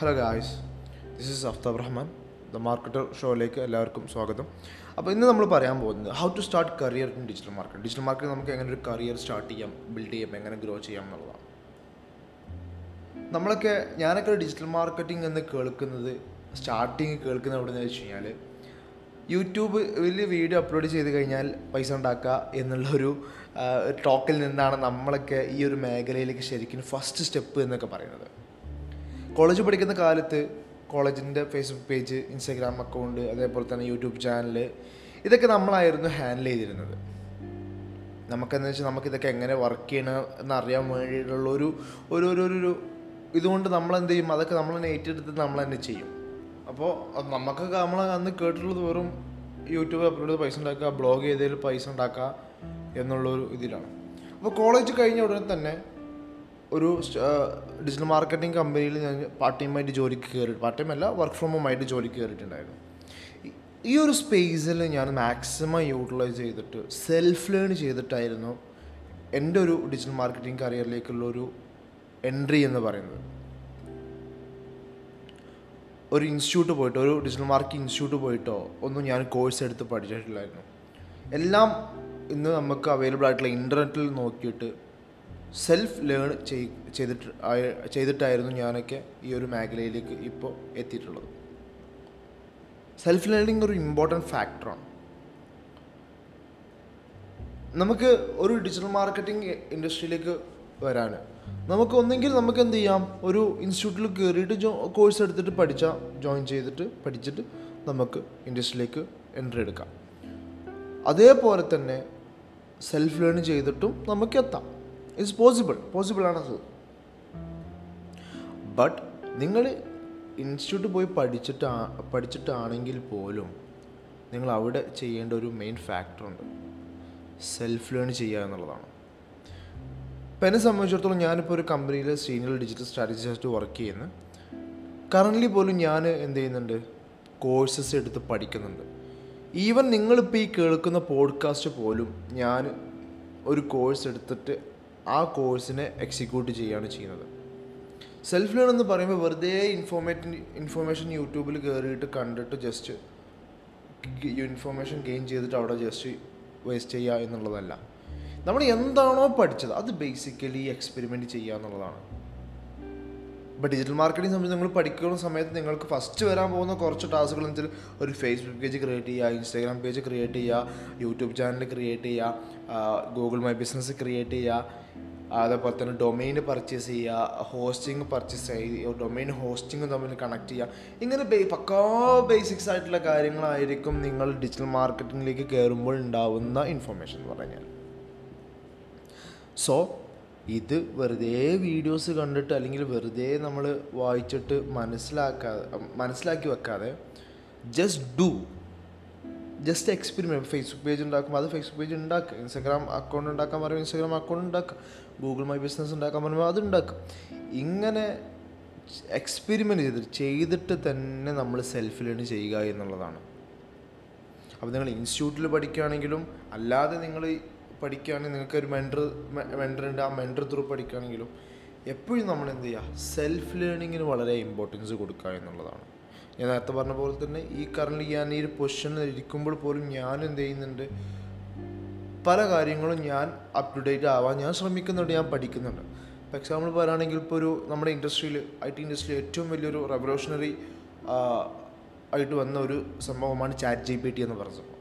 Hello guys this is Aftab Rahman the marketer ഷോയിലേക്ക് എല്ലാവർക്കും സ്വാഗതം. അപ്പോൾ ഇന്ന് നമ്മൾ പറയാൻ പോകുന്നത് how to start career in digital market digital market നമുക്ക് എങ്ങനെ ഒരു കരിയർ സ്റ്റാർട്ട് ചെയ്യാം ബിൽഡ് ചെയ്യാം എങ്ങനെ ഗ്രോ ചെയ്യാം എന്നുള്ളതാണ്. നമ്മളൊക്കെ ഞാനൊക്കെ ഡിജിറ്റൽ മാർക്കറ്റിംഗ് എന്ന് കേൾക്കുന്നത് സ്റ്റാർട്ടിങ് കേൾക്കുന്ന എവിടെ നിന്ന് വെച്ച് കഴിഞ്ഞാൽ യൂട്യൂബ് വലിയ വീഡിയോ അപ്ലോഡ് ചെയ്ത് കഴിഞ്ഞാൽ പൈസ ഉണ്ടാക്കുക എന്നുള്ളൊരു ടോക്കിൽ നിന്നാണ് നമ്മളൊക്കെ ഈ ഒരു മേഖലയിലേക്ക് ശരിക്കും ഫസ്റ്റ് സ്റ്റെപ്പ് എന്നൊക്കെ പറയുന്നത്. കോളേജ് പഠിക്കുന്ന കാലത്ത് കോളേജിന്റെ ഫേസ്ബുക്ക് പേജ് ഇൻസ്റ്റാഗ്രാം അക്കൗണ്ട് അതേപോലെ തന്നെ യൂട്യൂബ് ചാനൽ ഇതൊക്കെ നമ്മളായിരുന്നു ഹാൻഡിൽ ചെയ്തിരുന്നത്. നമുക്കെന്ന് വെച്ചാൽ നമുക്കിതൊക്കെ എങ്ങനെ വർക്ക് ചെയ്യണം എന്നറിയാൻ വേണ്ടിയിട്ടുള്ള ഒരു ഒരു ഒരു ഒരു- ഇതുകൊണ്ട് നമ്മൾ എന്ത് ചെയ്യും? അതൊക്കെ നമ്മൾ തന്നെ ഏറ്റെടുത്ത് നമ്മൾ തന്നെ ചെയ്യും. അപ്പോൾ നമുക്കൊക്കെ നമ്മൾ അന്ന് കേട്ടിട്ടുള്ളത് വെറും യൂട്യൂബ് അപ്ലോഡ് ചെയ്ത് പൈസ ഉണ്ടാക്കുക ബ്ലോഗ് ചെയ്തതിൽ പൈസ ഉണ്ടാക്കുക എന്നുള്ളൊരു ഇതിലാണ്. അപ്പോൾ കോളേജ് കഴിഞ്ഞ ഉടനെ തന്നെ ഒരു ഡിജിറ്റൽ മാർക്കറ്റിംഗ് കമ്പനിയിൽ ഞാൻ പാർട്ട് ടൈമായിട്ട് ജോലിക്ക് കയറി പാർട്ട് ടൈം അല്ല വർക്ക് ഫ്രം ഹോം ആയിട്ട് ജോലിക്ക് കയറിയിട്ടുണ്ടായിരുന്നു ഈ- ഒരു സ്പേസിൽ ഞാൻ മാക്സിമം യൂട്ടിലൈസ് ചെയ്തിട്ട് സെൽഫ് ലേൺ ചെയ്തിട്ടായിരുന്നു എന്റെ ഒരു ഡിജിറ്റൽ മാർക്കറ്റിംഗ് കരിയറിലേക്കുള്ള ഒരു എൻട്രി എന്ന് പറയുന്നത്. ഒരു ഇൻസ്റ്റിറ്റ്യൂട്ട് പോയിട്ടോ ഒരു ഡിജിറ്റൽ മാർക്കറ്റിംഗ് ഇൻസ്റ്റിറ്റ്യൂട്ട് പോയിട്ടോ ഒന്നും ഞാൻ കോഴ്സ് എടുത്ത് പഠിച്ചിട്ടില്ലായിരുന്നു. എല്ലാം ഇന്ന് നമുക്ക് അവൈലബിൾ ആയിട്ടുള്ള ഇന്റർനെറ്റിൽ നോക്കിയിട്ട് സെൽഫ് ലേൺ ചെയ്തിട്ട് ചെയ്തിട്ടായിരുന്നു ഞാനൊക്കെ ഈ ഒരു മേഖലയിലേക്ക് ഇപ്പോൾ എത്തിയിട്ടുള്ളത്. സെൽഫ് ലേണിംഗ് ഒരു ഇമ്പോർട്ടന്റ് ഫാക്ടറാണ് നമുക്ക് ഒരു ഡിജിറ്റൽ മാർക്കറ്റിംഗ് ഇൻഡസ്ട്രിയിലേക്ക് വരാൻ. നമുക്ക് ഒന്നെങ്കിൽ നമുക്ക് എന്ത് ചെയ്യാം? ഒരു ഇൻസ്റ്റിറ്റ്യൂട്ടിൽ കയറിയിട്ട് ജോ കോഴ്സ് എടുത്തിട്ട് പഠിച്ചാൽ ജോയിൻ ചെയ്തിട്ട് പഠിച്ചിട്ട് നമുക്ക് ഇൻഡസ്ട്രിയിലേക്ക് എൻട്രി എടുക്കാം. അതേപോലെ തന്നെ സെൽഫ് ലേൺ ചെയ്തിട്ടും നമുക്ക് എത്താം. ഇറ്റ്സ് പോസിബിൾ പോസിബിൾ ആണത് ബട്ട് നിങ്ങൾ ഇൻസ്റ്റിറ്റ്യൂട്ട് പോയി പഠിച്ചിട്ട് പഠിച്ചിട്ടാണെങ്കിൽ പോലും നിങ്ങൾ അവിടെ ചെയ്യേണ്ട ഒരു മെയിൻ ഫാക്ടറുണ്ട് സെൽഫ് ലേൺ ചെയ്യുക എന്നുള്ളതാണ്. ഇപ്പം എന്നെ സംബന്ധിച്ചിടത്തോളം ഞാനിപ്പോൾ ഒരു കമ്പനിയിൽ സീനിയർ ഡിജിറ്റൽ സ്ട്രാറ്റജിസ്റ്റായിട്ട് വർക്ക് ചെയ്യുന്നു. കറന്റ്ലി പോലും ഞാൻ എന്ത് ചെയ്യുന്നുണ്ട്? കോഴ്സസ് എടുത്ത് പഠിക്കുന്നുണ്ട്. ഈവൻ നിങ്ങളിപ്പോൾ ഈ കേൾക്കുന്ന പോഡ്കാസ്റ്റ് പോലും ഞാൻ ഒരു കോഴ്സ് എടുത്തിട്ട് ആ കോഴ്സിനെ എക്സിക്യൂട്ട് ചെയ്യുകയാണ് ചെയ്യുന്നത്. സെൽഫ് ലേൺ എന്ന് പറയുമ്പോൾ വെറുതെ ഇൻഫോർമേറ്റ് ഇൻഫോർമേഷൻ യൂട്യൂബിൽ കയറിയിട്ട് കണ്ടിട്ട് ജസ്റ്റ് ഇൻഫോർമേഷൻ ഗെയിൻ ചെയ്തിട്ട് അവിടെ ജസ്റ്റ് വേസ്റ്റ് ചെയ്യുക എന്നുള്ളതല്ല. നമ്മൾ എന്താണോ പഠിച്ചത് അത് ബേസിക്കലി എക്സ്പെരിമെന്റ് ചെയ്യുക എന്നുള്ളതാണ്. ഇപ്പോൾ ഡിജിറ്റൽ മാർക്കറ്റിംഗ് സംബന്ധിച്ച് നിങ്ങൾ പഠിക്കുന്ന സമയത്ത് നിങ്ങൾക്ക് ഫസ്റ്റ് വരാൻ പോകുന്ന കുറച്ച് ടാസ്കുകൾ എന്ന് വെച്ചാൽ ഒരു ഫേസ്ബുക്ക് പേജ് ക്രിയേറ്റ് ചെയ്യുക ഇൻസ്റ്റാഗ്രാം പേജ് ക്രിയേറ്റ് ചെയ്യുക യൂട്യൂബ് ചാനൽ ക്രിയേറ്റ് ചെയ്യുക ഗൂഗിൾ മൈ ബിസിനസ് ക്രിയേറ്റ് ചെയ്യുക അതേപോലെ തന്നെ ഡൊമൈൻ പർച്ചേസ് ചെയ്യുക ഹോസ്റ്റിംഗ് പർച്ചേസ് ചെയ്യുക ഡൊമൈൻ ഹോസ്റ്റിംഗ് തമ്മിൽ കണക്ട് ചെയ്യുക. ഇങ്ങനെ ബേ പക്കാ ബേസിക്സ് ആയിട്ടുള്ള കാര്യങ്ങളായിരിക്കും നിങ്ങൾ ഡിജിറ്റൽ മാർക്കറ്റിങ്ങിലേക്ക് കയറുമ്പോൾ ഉണ്ടാവുന്ന ഇൻഫർമേഷൻ എന്ന് പറഞ്ഞാൽ. സോ ഇത് വെറുതെ വീഡിയോസ് കണ്ടിട്ട് അല്ലെങ്കിൽ വെറുതെ നമ്മൾ വായിച്ചിട്ട് മനസ്സിലാക്കാതെ മനസ്സിലാക്കി വെക്കാതെ just do just experiment Facebook page ഉണ്ടാക്കുമ്പോൾ അത് ഫേസ്ബുക്ക് പേജ് ഉണ്ടാക്കുക ഇൻസ്റ്റാഗ്രാം അക്കൗണ്ട് ഉണ്ടാക്കാൻ പറയുമ്പോൾ ഇൻസ്റ്റാഗ്രാം അക്കൗണ്ട് ഉണ്ടാക്കുക ഗൂഗിൾ മൈ ബിസിനസ് ഉണ്ടാക്കാൻ പറയുമ്പോൾ അത് ഇങ്ങനെ എക്സ്പെരിമെന്റ് ചെയ്തിട്ട് ചെയ്തിട്ട് തന്നെ നമ്മൾ സെൽഫ് ലേൺ ചെയ്യുക എന്നുള്ളതാണ്. അപ്പോൾ നിങ്ങൾ ഇൻസ്റ്റിറ്റ്യൂട്ടിൽ പഠിക്കുകയാണെങ്കിലും അല്ലാതെ നിങ്ങൾ പഠിക്കുകയാണെങ്കിൽ നിങ്ങൾക്ക് ഒരു മെന്റർ മെന്റർ ഉണ്ട്. ആ മെന്റർ ത്രൂ പഠിക്കുകയാണെങ്കിലും എപ്പോഴും നമ്മൾ എന്ത് ചെയ്യുക? സെൽഫ് ലേണിങ്ങിന് വളരെ ഇമ്പോർട്ടൻസ് കൊടുക്കുക എന്നുള്ളതാണ്. ഞാൻ നേരത്തെ പറഞ്ഞ പോലെ തന്നെ ഈ കറണ്ട് ഞാൻ ഈ ഒരു പൊസിഷനിൽ ഇരിക്കുമ്പോൾ പോലും ഞാൻ എന്ത് ചെയ്യുന്നുണ്ട്? പല കാര്യങ്ങളും ഞാൻ അപ് ടു ഡേറ്റ് ആവാൻ ഞാൻ ശ്രമിക്കുന്നുണ്ട്. ഞാൻ പഠിക്കുന്നുണ്ട്. ഇപ്പോൾ എക്സാമ്പിൾ പറയുകയാണെങ്കിൽ ഇപ്പോൾ ഒരു നമ്മുടെ ഇൻഡസ്ട്രിയിൽ ഐ ടി ഇൻഡസ്ട്രിയിൽ ഏറ്റവും വലിയൊരു റെവല്യൂഷണറി ആയിട്ട് വന്ന ഒരു സംഭവമാണ് ചാറ്റ് ജി പി ടി എന്ന് പറഞ്ഞ സംഭവം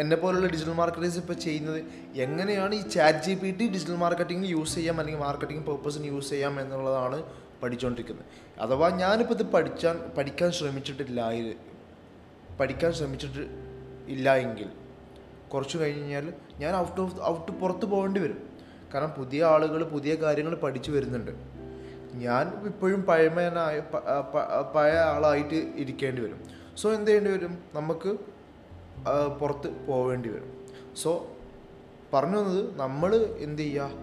എന്നെ പോലുള്ള ഡിജിറ്റൽ മാർക്കറ്റേഴ്സ് ഇപ്പോൾ ചെയ്യുന്നത് എങ്ങനെയാണ് ഈ chat G P T digital marketing use ചെയ്യാം അല്ലെങ്കിൽ മാർക്കറ്റിംഗ് പർപ്പസിന് യൂസ് ചെയ്യാം എന്നുള്ളതാണ് പഠിച്ചുകൊണ്ടിരിക്കുന്നത് അഥവാ ഞാനിപ്പോൾ ഇത് പഠിച്ചാൻ പഠിക്കാൻ ശ്രമിച്ചിട്ടില്ല പഠിക്കാൻ ശ്രമിച്ചിട്ട് ഇല്ല എങ്കിൽ കുറച്ച് കഴിഞ്ഞ് കഴിഞ്ഞാൽ ഞാൻ ഔട്ട് ഓഫ് ഔട്ട് പുറത്ത് പോകേണ്ടി വരും. കാരണം പുതിയ ആളുകൾ പുതിയ കാര്യങ്ങൾ പഠിച്ചു വരുന്നുണ്ട്. ഞാൻ ഇപ്പോഴും പഴമനായ പഴയ ആളായിട്ട് ഇരിക്കേണ്ടി വരും. സോ എന്ത് ചെയ്യേണ്ടി വരും? നമുക്ക് പുറത്ത് പോവേണ്ടി വരും. സോ പറഞ്ഞു വന്നത് നമ്മൾ എന്ത് ചെയ്യുക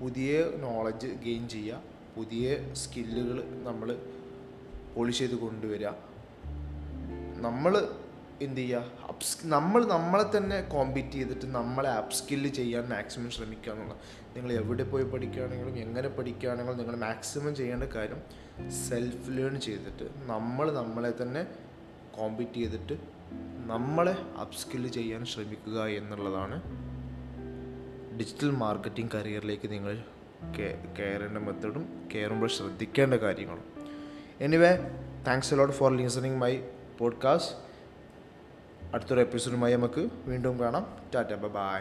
പുതിയ നോളജ് ഗെയിൻ ചെയ്യുക പുതിയ സ്കില്ലുകൾ നമ്മൾ പോളിഷ് ചെയ്ത് കൊണ്ടുവരിക നമ്മൾ എന്ത് ചെയ്യുക അപ്സ് നമ്മൾ നമ്മളെ തന്നെ കോമ്പീറ്റ് ചെയ്തിട്ട് നമ്മളെ അപ്സ്കില്ല് ചെയ്യാൻ മാക്സിമം ശ്രമിക്കുക എന്നുള്ള നിങ്ങൾ എവിടെ പോയി പഠിക്കുകയാണെങ്കിലും എങ്ങനെ പഠിക്കുകയാണെങ്കിലും നിങ്ങൾ മാക്സിമം ചെയ്യേണ്ട കാര്യം സെൽഫ് ലേൺ ചെയ്തിട്ട് നമ്മൾ നമ്മളെ തന്നെ കോമ്പീറ്റ് ചെയ്തിട്ട് നമ്മളെ അപ്സ്കിൽ ചെയ്യാൻ ശ്രമിക്കുക എന്നുള്ളതാണ് ഡിജിറ്റൽ മാർക്കറ്റിംഗ് കരിയറിലേക്ക് നിങ്ങൾ കയറേണ്ട മെത്തേഡും കയറുമ്പോൾ ശ്രദ്ധിക്കേണ്ട കാര്യങ്ങളും. Anyway thanks a lot for listening my podcast അടുത്തൊരു എപ്പിസോഡുമായി നമുക്ക് വീണ്ടും കാണാം. ടാറ്റ ബൈ